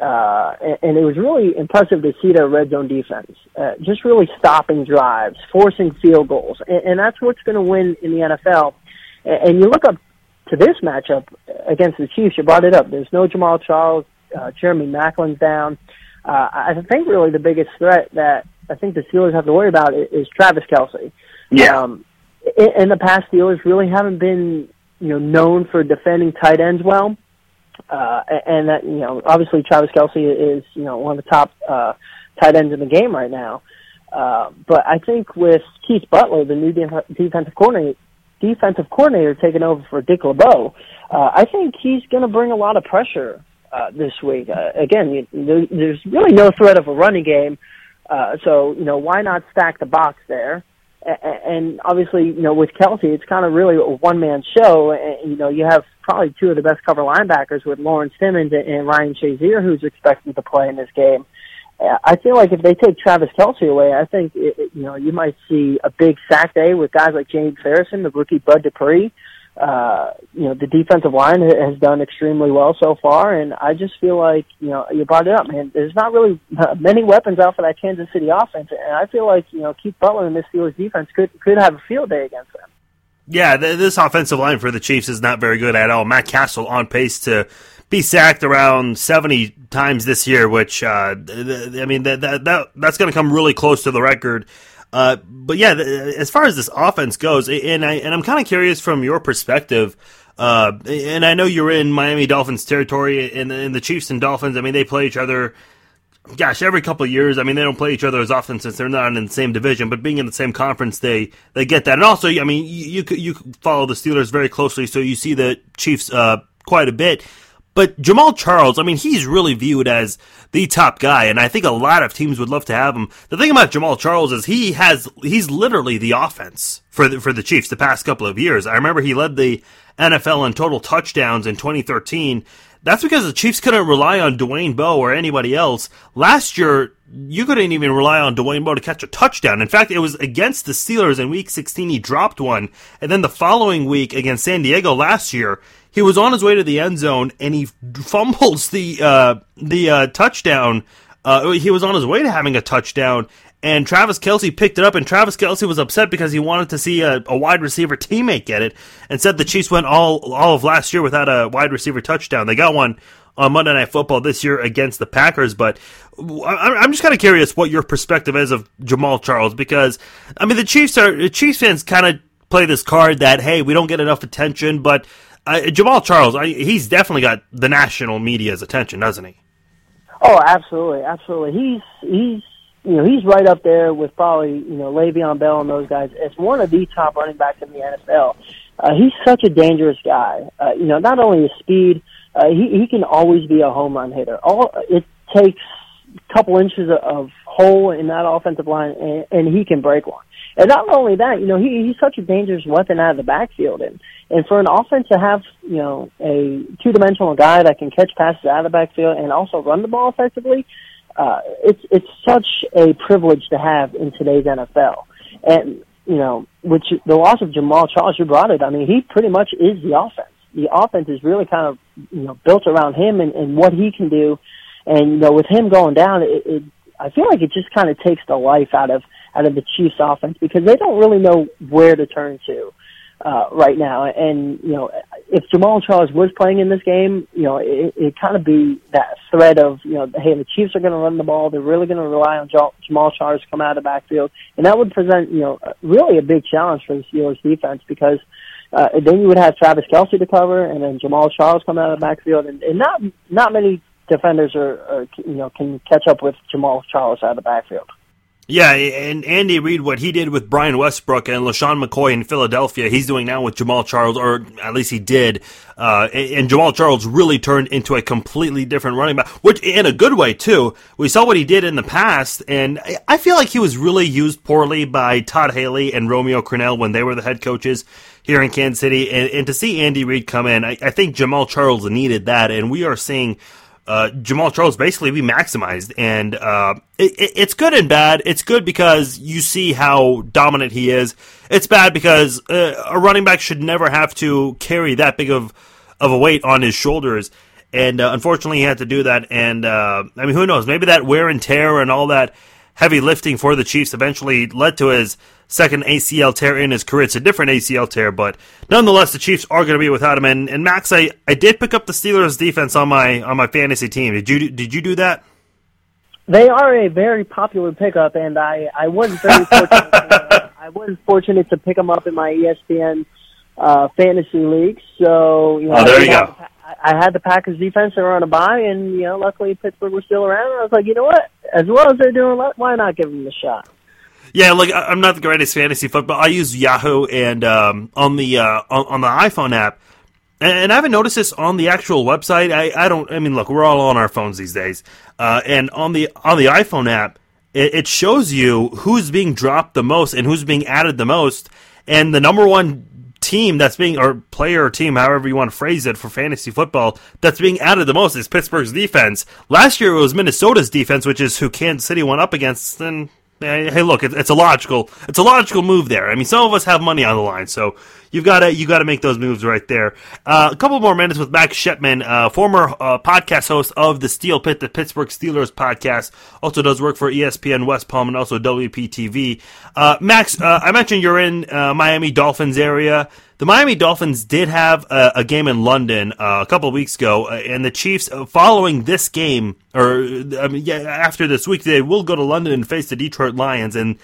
Uh, and, and it was really impressive to see their red zone defense, uh, just really stopping drives, forcing field goals, and, and that's what's going to win in the NFL. And you look up to this matchup against the Chiefs, you brought it up. There's no Jamaal Charles. Uh, Jeremy Maclin's down. Uh, I think really the biggest threat that I think the Steelers have to worry about is Travis Kelce. Yeah. Um, in, in the past, Steelers really haven't been you know known for defending tight ends well. Uh, and that you know, obviously Travis Kelce is you know one of the top uh, tight ends in the game right now. Uh, but I think with Keith Butler, the new def- defensive coordinator, defensive coordinator taking over for Dick LeBeau, uh, I think he's going to bring a lot of pressure uh, this week. Uh, again, you, there, there's really no threat of a running game, uh, so you know why not stack the box there? And obviously, you know, with Kelce, it's kind of really a one-man show. And, you know, you have probably two of the best cover linebackers with Lawrence Timmons and Ryan Shazier, who's expected to play in this game. Uh, I feel like if they take Travis Kelce away, I think it, you know you might see a big sack day with guys like James Harrison, the rookie Bud Dupree. Uh, you know the defensive line has done extremely well so far, and I just feel like you know you brought it up, man. There's not really many weapons out for that Kansas City offense, and I feel like you know Keith Butler and this Steelers defense could could have a field day against them. Yeah, this offensive line for the Chiefs is not very good at all. Matt Cassel on pace to be sacked around 70 times this year, which, uh, I mean, that, that that's going to come really close to the record. Uh, but yeah, as far as this offense goes, and I and I'm kind of curious from your perspective. Uh, and I know you're in Miami Dolphins territory, and, and the Chiefs and Dolphins. I mean, they play each other. Gosh, every couple of years. I mean, they don't play each other as often since they're not in the same division. But being in the same conference, they they get that. And also, I mean, you you, you follow the Steelers very closely, so you see the Chiefs uh, quite a bit. But Jamaal Charles, I mean, he's really viewed as the top guy, and I think a lot of teams would love to have him. The thing about Jamaal Charles is he has he's literally the offense for the, for the Chiefs the past couple of years. I remember he led the NFL in total touchdowns in 2013. That's because the Chiefs couldn't rely on Dwayne Bowe or anybody else. Last year, you couldn't even rely on Dwayne Bowe to catch a touchdown. In fact, it was against the Steelers in week 16 he dropped one, and then the following week against San Diego last year, he was on his way to the end zone and he fumbles the uh, the uh, touchdown. Uh, he was on his way to having a touchdown, and Travis Kelce picked it up. And Travis Kelce was upset because he wanted to see a, a, wide receiver teammate get it, and said the Chiefs went all all of last year without a wide receiver touchdown. They got one on Monday Night Football this year against the Packers, but I'm just kind of curious what your perspective is of Jamaal Charles because I mean the Chiefs are the Chiefs fans kind of play this card that hey we don't get enough attention, but uh, Jamaal Charles, I, he's definitely got the national media's attention, doesn't he? Oh, absolutely, absolutely. He's he's you know he's right up there with probably you know Le'Veon Bell and those guys as one of the top running backs in the NFL. Uh, he's such a dangerous guy. Uh, you know, not only his speed, uh, he he can always be a home run hitter. All it takes a couple inches of hole in that offensive line, and, and he can break one. And not only that, you know, he, he's such a dangerous weapon out of the backfield. And, and for an offense to have, you know, a two-dimensional guy that can catch passes out of the backfield and also run the ball effectively, uh, Uh, it's, it's such a privilege to have in today's NFL. And, you know, which the loss of Jamaal Charles, you brought it. I mean, he pretty much is the offense. The offense is really kind of, you know, built around him and, and what he can do. And, you know, with him going down, it, it I feel like it just kind of takes the life out of, out of the Chiefs offense because they don't really know where to turn to uh, right now. And you know, if Jamaal Charles was playing in this game, you know, it, it kind of be that threat of you know, hey, the Chiefs are going to run the ball. They're really going to rely on Jamaal Charles to come out of the backfield, and that would present you know really a big challenge for the Steelers defense because. Uh, then you would have Travis Kelce to cover, and then Jamaal Charles come out of the backfield, and, and not not many defenders are, are you know can catch up with Jamaal Charles out of the backfield. Yeah, and Andy Reid, what he did with Brian Westbrook and LeSean McCoy in Philadelphia, he's doing now with Jamaal Charles, or at least he did. Uh, and Jamaal Charles really turned into a completely different running back, which in a good way too. We saw what he did in the past, and I feel like he was really used poorly by Todd Haley and Romeo Crennel when they were the head coaches here in Kansas City. And, and to see Andy Reid come in, I, I think Jamaal Charles needed that, and we are seeing uh, Jamaal Charles basically be maximized, and uh, it, it, it's good and bad. It's good because you see how dominant he is. It's bad because uh, a running back should never have to carry that big of of a weight on his shoulders, and uh, unfortunately, he had to do that. And uh, I mean, who knows? Maybe that wear and tear and all that heavy lifting for the Chiefs eventually led to his second ACL tear in his career. It's a different ACL tear, but nonetheless, the Chiefs are going to be without him. And, and Max, I, I did pick up the Steelers defense on my on my fantasy team. Did you did you do that? They are a very popular pickup, and I I was very fortunate. to, (laughs) I was fortunate to pick them up in my ESPN uh, fantasy league. So you know, oh, there you go. the- I had the Packers defense they were on a bye, and you know, luckily Pittsburgh was still around. I was like, you know what? As well as they're doing, why not give them a shot? Yeah, like I'm not the greatest fantasy football. I use Yahoo and um, on the uh, on, on the iPhone app, and, and I haven't noticed this on the actual website. I, I don't. I mean, look, we're all on our phones these days, uh, and on the on the iPhone app, it, it shows you who's being dropped the most and who's being added the most, and the number one team that's being or player or team, however you want to phrase it for fantasy football, that's being added the most is Pittsburgh's defense. Last year it was Minnesota's defense, which is who Kansas City went up against, and Hey, hey, look, it's a logical, it's a logical move there. I mean, some of us have money on the line, so you've got to, you got to make those moves right there. Uh, a couple more minutes with Max Shipman, uh, former uh, podcast host of the Steel Pit, the Pittsburgh Steelers podcast, also does work for ESPN West Palm and also WPTV. Uh, Max, uh, I mentioned you're in uh, Miami Dolphins area. The Miami Dolphins did have a, a game in London a couple weeks ago, and the Chiefs, following this game, or I mean, yeah, after this week, they will go to London and face the Detroit Lions. And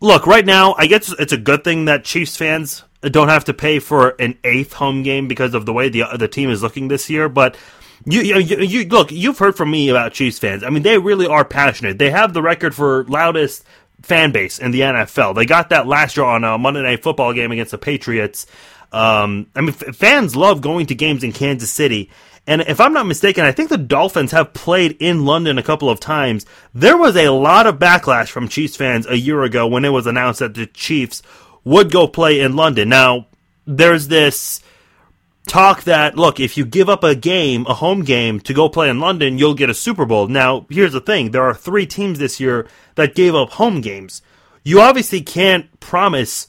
look, right now, I guess it's a good thing that Chiefs fans don't have to pay for an eighth home game because of the way the the team is looking this year. But you, you, you, look, you've heard from me about Chiefs fans. I mean, they really are passionate. They have the record for loudest fan base in the NFL. They got that last year on a Monday Night Football game against the Patriots. Um, I mean, f- fans love going to games in Kansas City. And if I'm not mistaken, I think the Dolphins have played in London a couple of times. There was a lot of backlash from Chiefs fans a year ago when it was announced that the Chiefs would go play in London. Now, there's this talk that look, if you give up a game, a home game to go play in London, you'll get a Super Bowl. Now, here's the thing: there are three teams this year that gave up home games. You obviously can't promise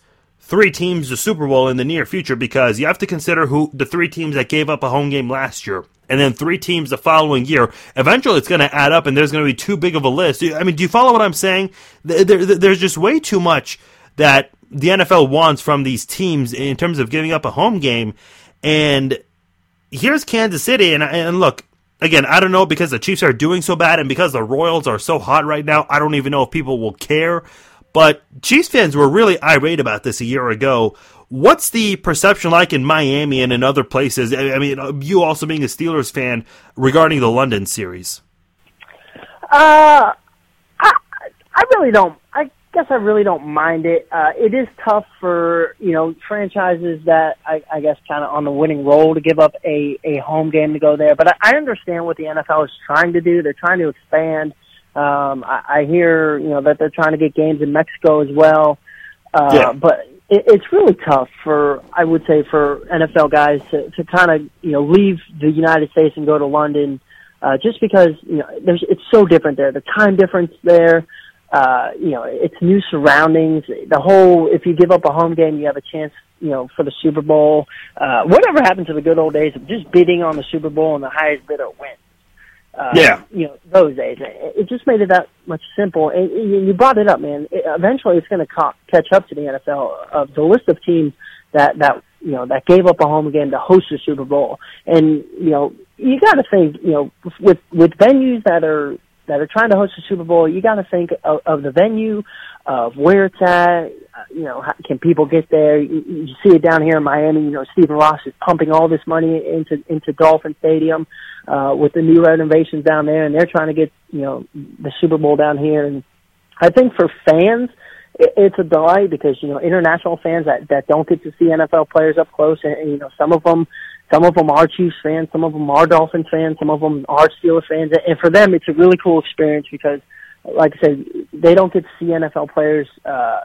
three teams the Super Bowl in the near future because you have to consider who the three teams that gave up a home game last year. And then three teams the following year. Eventually, it's going to add up, and there's going to be too big of a list. I mean, do you follow what I'm saying? There, there, there's just way too much that the NFL wants from these teams in terms of giving up a home game. And here's Kansas City, and and look again. I don't know because the Chiefs are doing so bad, and because the Royals are so hot right now. I don't even know if people will care. But Chiefs fans were really irate about this a year ago. What's the perception like in Miami and in other places? I mean, you also being a Steelers fan regarding the London series. Uh, I I really don't. I guess I really don't mind it. Uh, it is tough for you know franchises that I, I guess kind of on the winning roll to give up a a home game to go there. But I, I understand what the NFL is trying to do. They're trying to expand. Um, I, I hear you know that they're trying to get games in Mexico as well. Uh, Yeah. But it, it's really tough for I would say for NFL guys to to kind of you know leave the United States and go to London uh, just because you know there's it's so different there. The time difference there, uh, you know, it's new surroundings. The whole if you give up a home game, you have a chance, you know, for the Super Bowl. Uh, whatever happened to the good old days of just bidding on the Super Bowl and the highest bidder wins. Uh, Yeah. you know those days. It just made it that much simple. And you brought it up, man. It, eventually, it's going to ca- catch up to the NFL of the list of teams that that you know that gave up a home game to host the Super Bowl. And you know, you got to think, you know, with with venues that are that are trying to host the Super Bowl, you got to think of, of the venue, of where it's at. Uh, you know, how, can people get there? You, you see it down here in Miami. You know, Stephen Ross is pumping all this money into into Dolphin Stadium uh, with the new renovations down there, and they're trying to get you know the Super Bowl down here. And I think for fans, it, it's a delight because you know international fans that that don't get to see NFL players up close, and, and you know some of them. Some of them are Chiefs fans, some of them are Dolphins fans, some of them are Steelers fans, and for them, it's a really cool experience because like I said, they don't get to see NFL players uh,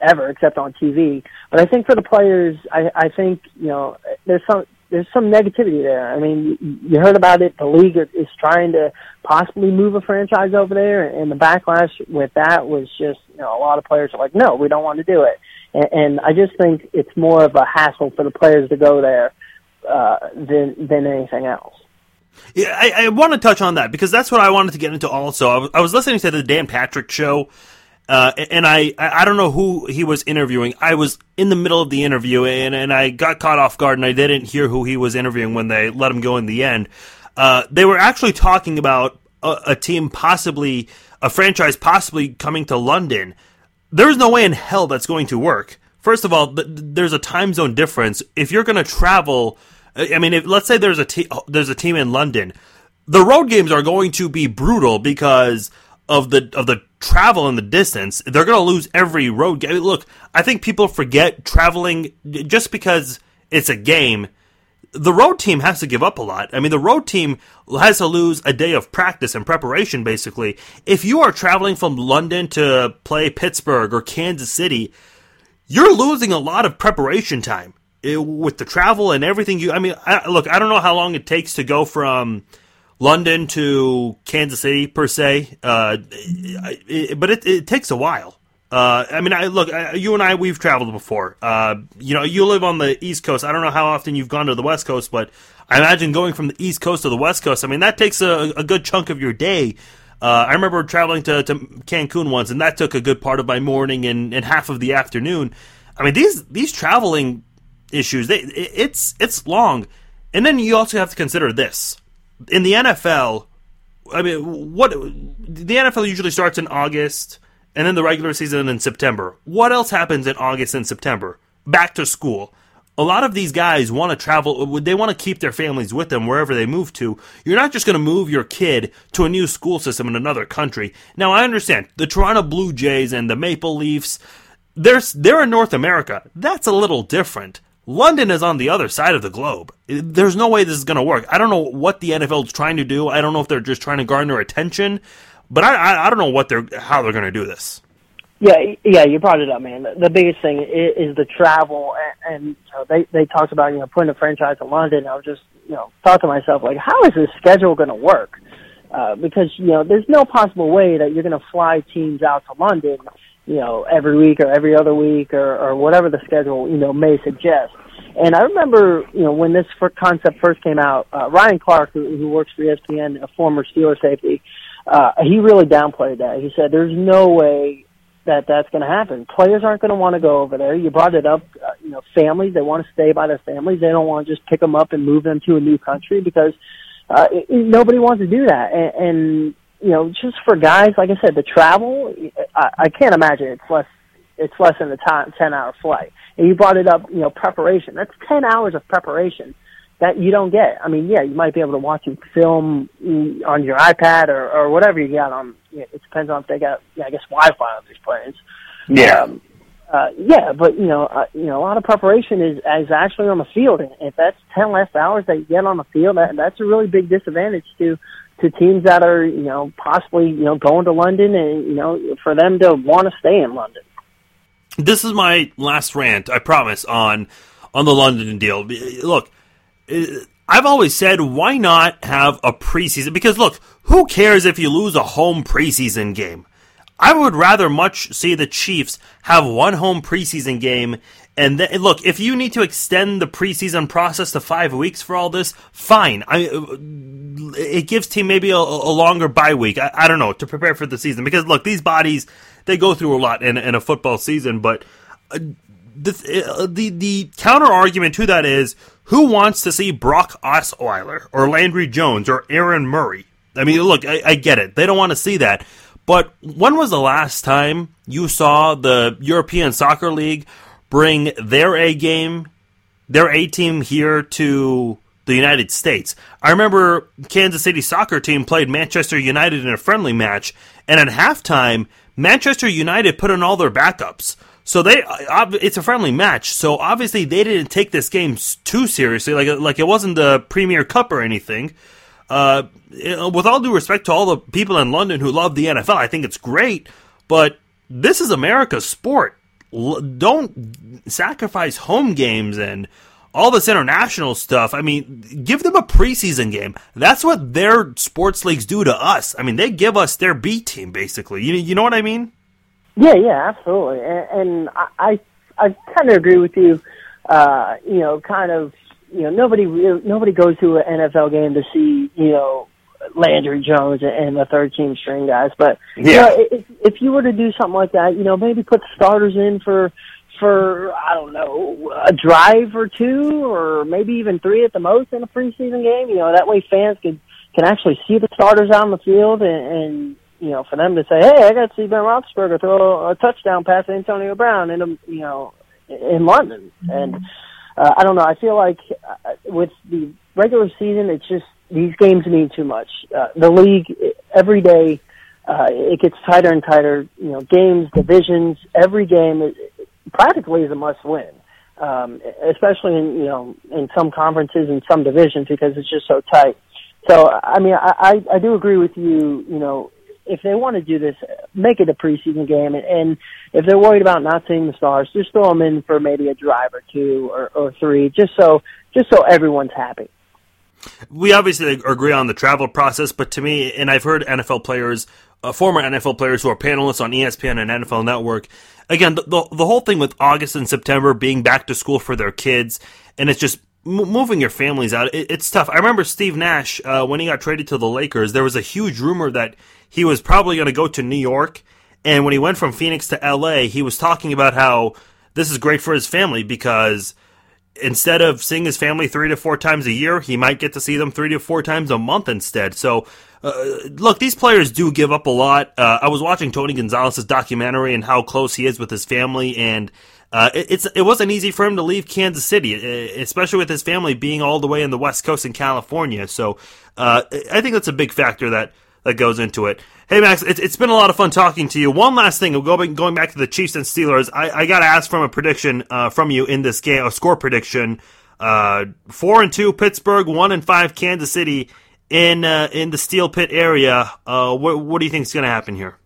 ever except on TV. But I think for the players, I, I think you know there's some there's some negativity there. I mean, you, heard about it. The league is trying to possibly move a franchise over there, and the backlash with that was just you know a lot of players are like, no, we don't want to do it. And, and I just think it's more of a hassle for the players to go there uh, than than anything else. Yeah, I, I want to touch on that because that's what I wanted to get into. Also, I was, listening to the Dan Patrick show, uh, and I I don't know who he was interviewing. I was in the middle of the interview, and and I got caught off guard, and I didn't hear who he was interviewing when they let him go in the end. Uh, they were actually talking about a, a team possibly a franchise possibly coming to London, there's no way in hell that's going to work. First of all, th- there's a time zone difference. If you're going to travel, I mean, if, let's say there's a te- there's a team in London, the road games are going to be brutal because of the of the travel and the distance. They're going to lose every road game. Look, I think people forget traveling just because it's a game. The road team has to give up a lot. I mean, the road team has to lose a day of practice and preparation, basically. If you are traveling from London to play Pittsburgh or Kansas City, you're losing a lot of preparation time it, with the travel and everything. You, I mean, I, look, I don't know how long it takes to go from London to Kansas City per se, uh, it, but it, it, takes a while. Uh, I mean, I look, you and I, we've traveled before. Uh, you know, you live on the East Coast. I don't know how often you've gone to the West Coast, but I imagine going from the East Coast to the West Coast. I mean, that takes a, a good chunk of your day. Uh, I remember traveling to, to Cancun once, and that took a good part of my morning and, and half of the afternoon. I mean, these these traveling issues, they, it's it's long, and then you also have to consider this in the NFL, I mean, what the NFL usually starts in August and then the regular season in September. What else happens in August and September? Back to school. A lot of these guys want to travel, would they want to keep their families with them wherever they move to. You're not just going to move your kid to a new school system in another country. Now, I understand the Toronto Blue Jays and the Maple Leafs, they're, they're in North America. That's a little different. London is on the other side of the globe. There's no way this is going to work. I don't know what the NFL is trying to do. I don't know if they're just trying to garner attention, but I, I, I don't know what they're how they're going to do this. Yeah, yeah, you brought it up, man. The, biggest thing is, is the travel, and, and so they they talked about you know putting a franchise in London. I was just you know thought to myself like, how is this schedule going to work? Uh, because you know there's no possible way that you're going to fly teams out to London you know, every week or every other week or, or whatever the schedule, you know, may suggest. And I remember, you know, when this concept first came out, uh, Ryan Clark, who, who works for ESPN, a former Steeler safety, uh, he really downplayed that. He said, there's no way that that's going to happen. Players aren't going to want to go over there. You brought it up, uh, you know, families, they want to stay by their families. They don't want to just pick them up and move them to a new country because, uh, it, nobody wants to do that. And, and you know, just for guys, like I said, the travel, I, I can't imagine it's less, it's less than a time, 10 hour flight. And you brought it up, you know, preparation. That's 10 hours of preparation that you don't get. I mean, yeah, you might be able to watch a film on your iPad or, or whatever you got on, it depends on if they got, yeah, I guess Wi-Fi on these planes. Yeah. Um, uh, yeah, but you know, uh, you know, a lot of preparation is is actually on the field, and if that's ten less hours that you get on the field, that that's a really big disadvantage to to teams that are, you know, possibly, you know, going to London and, you know, for them to want to stay in London. This is my last rant, I promise, on on the London deal. Look, eh, I've always said, why not have a preseason? Because look, who cares if you lose a home preseason game? I would rather much see the Chiefs have one home preseason game and then, look, if you need to extend the preseason process to five weeks for all this, fine. I, it gives team maybe a, a longer bye week. I, I, don't know to prepare for the season because look, these bodies they go through a lot in, in a football season. But uh, the, uh, the the counter argument to that is who wants to see Brock Osweiler or Landry Jones or Aaron Murray? I mean, look, I, I get it. They don't want to see that. But when was the last time you saw the European Soccer League bring their A game, their A team here to the United States. I remember Kansas City soccer team played Manchester United in a friendly match, and at halftime, Manchester United put in all their backups. So they, it's a friendly match. So obviously they didn't take this game too seriously, like like it wasn't the Premier Cup or anything. Uh, with all due respect to all the people in London who love the NFL, I think it's great, but this is America's sport don't sacrifice home games and all this international stuff. I mean, give them a preseason game. That's what their sports leagues do to us. I mean, they give us their B team basically. You you know what I mean? Yeah, yeah, absolutely. And, and I I, I kind of agree with you. Uh, you know, kind of. You know, nobody nobody goes to an NFL game to see you know Landry Jones and the third team string guys. But yeah. you know, if, if you were to do something like that, you know, maybe put starters in for for I don't know a drive or two, or maybe even three at the most in a preseason game. You know, that way fans could can actually see the starters out on the field, and, and you know, for them to say, "Hey, I got to see Ben Roethlisberger throw a touchdown pass to Antonio Brown," in a, you know, in London, and uh, I don't know. I feel like uh, with the regular season, it's just these games mean too much. Uh, the league every day uh, it gets tighter and tighter. You know, games, divisions, every game is, practically is a must win. Um, especially in you know in some conferences and some divisions because it's just so tight. So I mean I I, I do agree with you. You know if they want to do this, make it a preseason game, and, if they're worried about not seeing the stars, just throw them in for maybe a drive or two or, or three, just so just so everyone's happy. We obviously agree on the travel process, but to me, and I've heard NFL players, uh, former NFL players who are panelists on ESPN and NFL Network, again, the, the, the whole thing with August and September being back to school for their kids, and it's just moving your families out. It, it's tough. I remember Steve Nash uh, when he got traded to the Lakers. There was a huge rumor that he was probably going to go to New York, and when he went from Phoenix to LA, he was talking about how this is great for his family because instead of seeing his family three to four times a year, he might get to see them three to four times a month instead. So, uh, look, these players do give up a lot. Uh, I was watching Tony Gonzalez's documentary and how close he is with his family, and uh, it, it's it wasn't easy for him to leave Kansas City, especially with his family being all the way in the West Coast in California. So, uh, I think that's a big factor that that goes into it. Hey Max, it's, it's been a lot of fun talking to you. One last thing, going going back to the Chiefs and Steelers, I, I got to ask from a prediction uh, from you in this game, a score prediction. Uh, four and two Pittsburgh, one and five Kansas City in uh, in the Steel Pit area. Uh, what what do you think is going to happen here?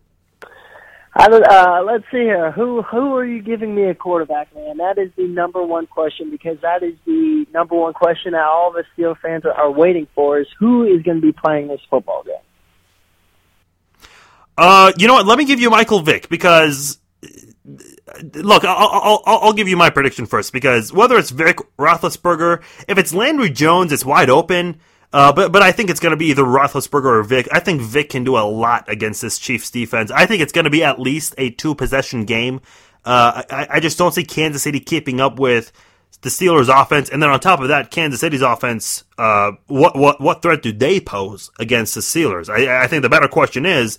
I uh, let's see here. Who who are you giving me a quarterback, man? That is the number one question because that is the number one question that all us Steel fans are, are waiting for: is who is going to be playing this football game? Uh, you know what? Let me give you Michael Vick because look, I'll, I'll, I'll, give you my prediction first because whether it's Vick, Roethlisberger, if it's Landry Jones, it's wide open. Uh, but but I think it's going to be either Roethlisberger or Vick. I think Vick can do a lot against this Chiefs defense. I think it's going to be at least a two possession game. Uh, I, I just don't see Kansas City keeping up with the Steelers' offense, and then on top of that, Kansas City's offense. Uh, what what what threat do they pose against the Steelers? I, I think the better question is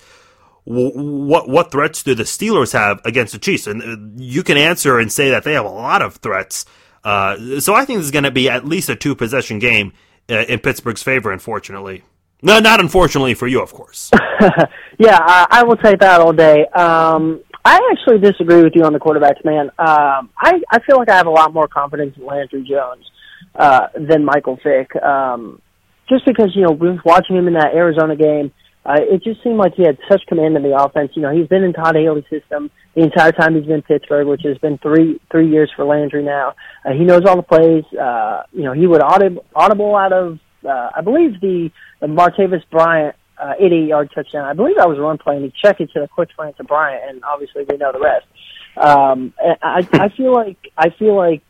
what what threats do the Steelers have against the Chiefs? And uh, you can answer and say that they have a lot of threats. Uh, so I think this is going to be at least a two possession game uh, in Pittsburgh's favor. Unfortunately, no, not unfortunately for you, of course. (laughs) yeah, I, I will take that all day. Um, I actually disagree with you on the quarterbacks, man. Um, I I feel like I have a lot more confidence in Landry Jones uh, than Michael Vick. Um, just because you know we watching him in that Arizona game uh, it just seemed like he had such command of the offense. You know, he's been in Todd Haley's system the entire time he's been Pittsburgh, which has been three three years for Landry now. Uh, he knows all the plays. Uh, you know, he would audible, audible out of uh, I believe the, the Martavis Bryant uh, 80 yard touchdown. I believe that was a run play, and he checked it to the quick slant to Bryant, and obviously we know the rest. Um, I I feel like I feel like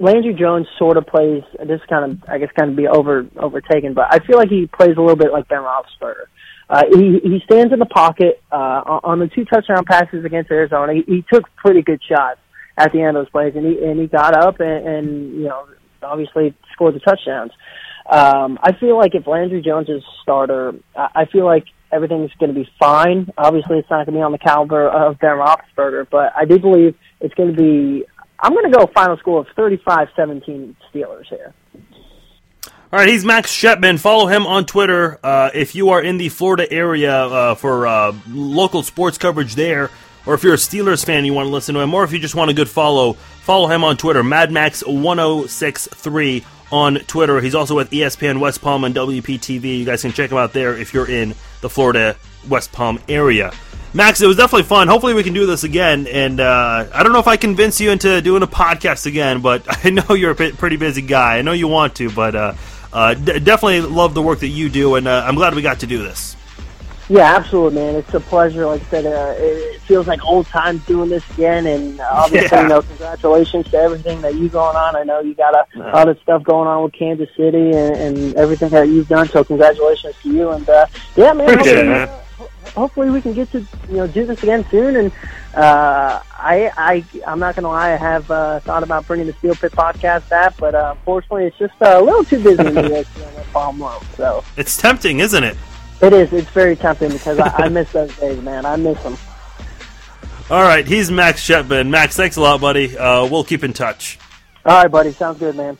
Landry Jones sort of plays. This kind of, I guess, kind of be over overtaken, but I feel like he plays a little bit like Ben Roethlisberger. Uh, he he stands in the pocket uh, on the two touchdown passes against Arizona. He, he took pretty good shots at the end of those plays, and he and he got up and, and you know obviously scored the touchdowns. Um, I feel like if Landry Jones is starter, I, I feel like everything's going to be fine. Obviously, it's not going to be on the caliber of Ben Roethlisberger, but I do believe it's going to be I'm going to go final score of 35-17 Steelers here. All right, he's Max Shipman. Follow him on Twitter uh, if you are in the Florida area uh, for uh, local sports coverage there, or if you're a Steelers fan you want to listen to him, or if you just want a good follow, follow him on Twitter, MadMax1063 on Twitter. He's also with ESPN West Palm and WPTV. You guys can check him out there if you're in the Florida West Palm area. Max, it was definitely fun. Hopefully, we can do this again. And uh, I don't know if I convince you into doing a podcast again, but (laughs) I know you're a pretty busy guy. I know you want to, but uh, uh, d- definitely love the work that you do, and uh, I'm glad we got to do this. Yeah, absolutely, man. It's a pleasure. Like I said, uh, it feels like old times doing this again, and obviously, yeah. you know, congratulations to everything that you going on. I know you got a no. lot of stuff going on with Kansas City and, and everything that you've done. So, congratulations to you. And uh, yeah, man, appreciate it, man hopefully we can get to you know do this again soon. And uh, I I I'm not gonna lie, I have uh, thought about bringing the Steel Pit podcast back, but uh, unfortunately it's just uh, a little too busy in the Low. So it's tempting, isn't it? It is. It's very tempting because I, I miss those days, man. I miss them. All right, he's Max Shipman. Max, thanks a lot, buddy. Uh, we'll keep in touch. All right, buddy. Sounds good, man.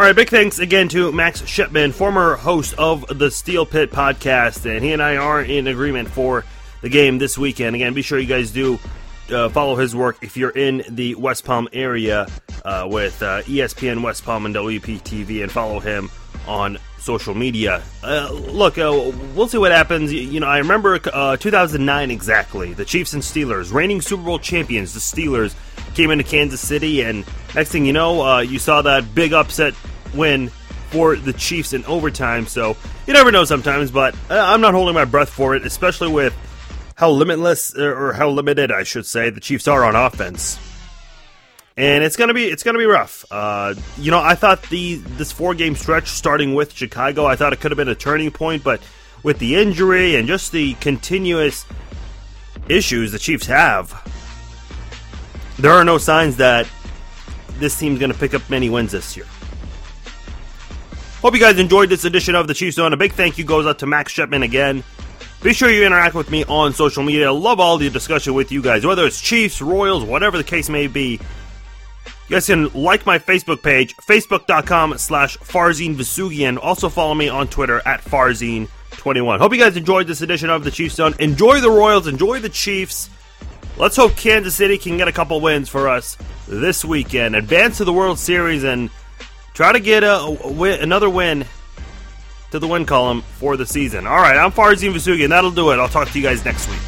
All right, big thanks again to Max Shipman, former host of the Steel Pit podcast, and he and I are in agreement for the game this weekend. Again, be sure you guys do uh, follow his work if you're in the West Palm area uh, with uh, ESPN West Palm and WPTV, and follow him on social media. Uh, look, uh, we'll see what happens. You, you know, I remember uh, 2009 exactly. The Chiefs and Steelers, reigning Super Bowl champions, the Steelers came into Kansas City, and next thing you know, uh, you saw that big upset win for the Chiefs in overtime. So you never know sometimes, but uh, I'm not holding my breath for it, especially with how limitless or how limited, I should say, the Chiefs are on offense and it's gonna be it's gonna be rough. Uh, you know, I thought the this four game stretch starting with Chicago, I thought it could have been a turning point, but with the injury and just the continuous issues the Chiefs have, there are no signs that this team's gonna pick up many wins this year. Hope you guys enjoyed this edition of the Chiefs Zone. A big thank you goes out to Max Shipman again. Be sure you interact with me on social media. I love all the discussion with you guys, whether it's Chiefs, Royals, whatever the case may be. You guys can like my Facebook page, facebook.com slash Farzine Vousoughian. Also follow me on Twitter at Farzine21. Hope you guys enjoyed this edition of the Chiefs Zone. Enjoy the Royals, enjoy the Chiefs. Let's hope Kansas City can get a couple wins for us this weekend. Advance to the World Series and try to get a, a win, another win to the win column for the season. All right, I'm Farzine Vousoughian. That'll do it. I'll talk to you guys next week.